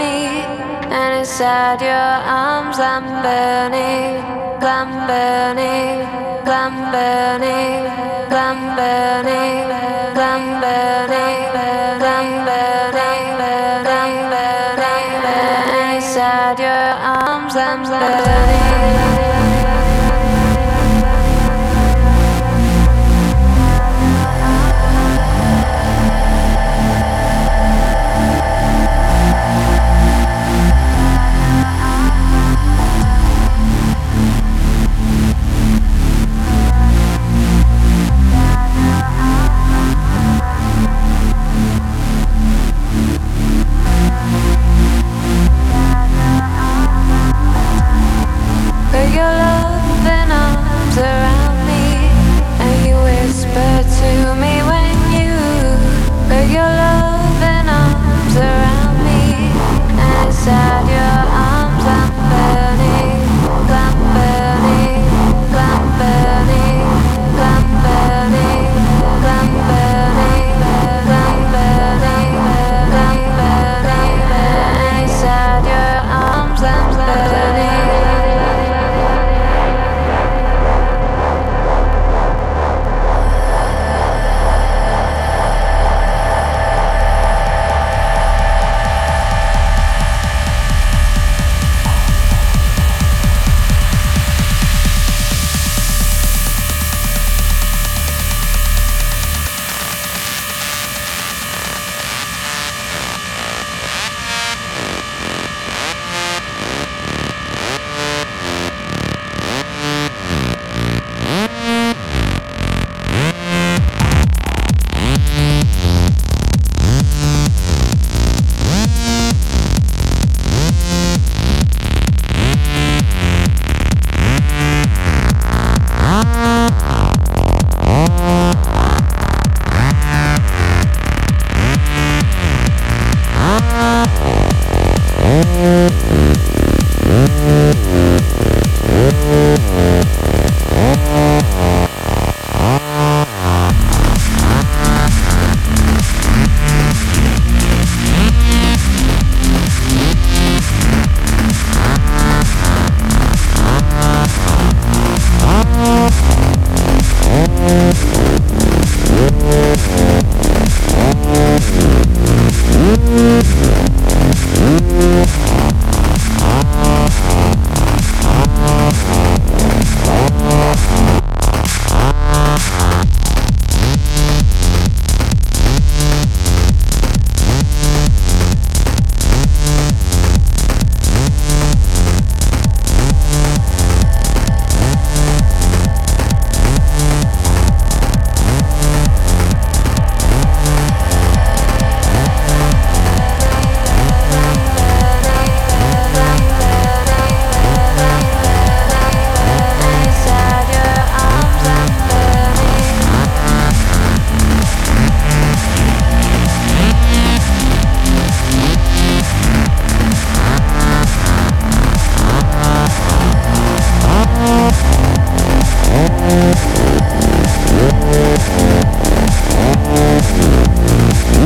me, and inside your arms I'm burning, I'm burning, I'm burning, I'm burning.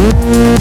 Música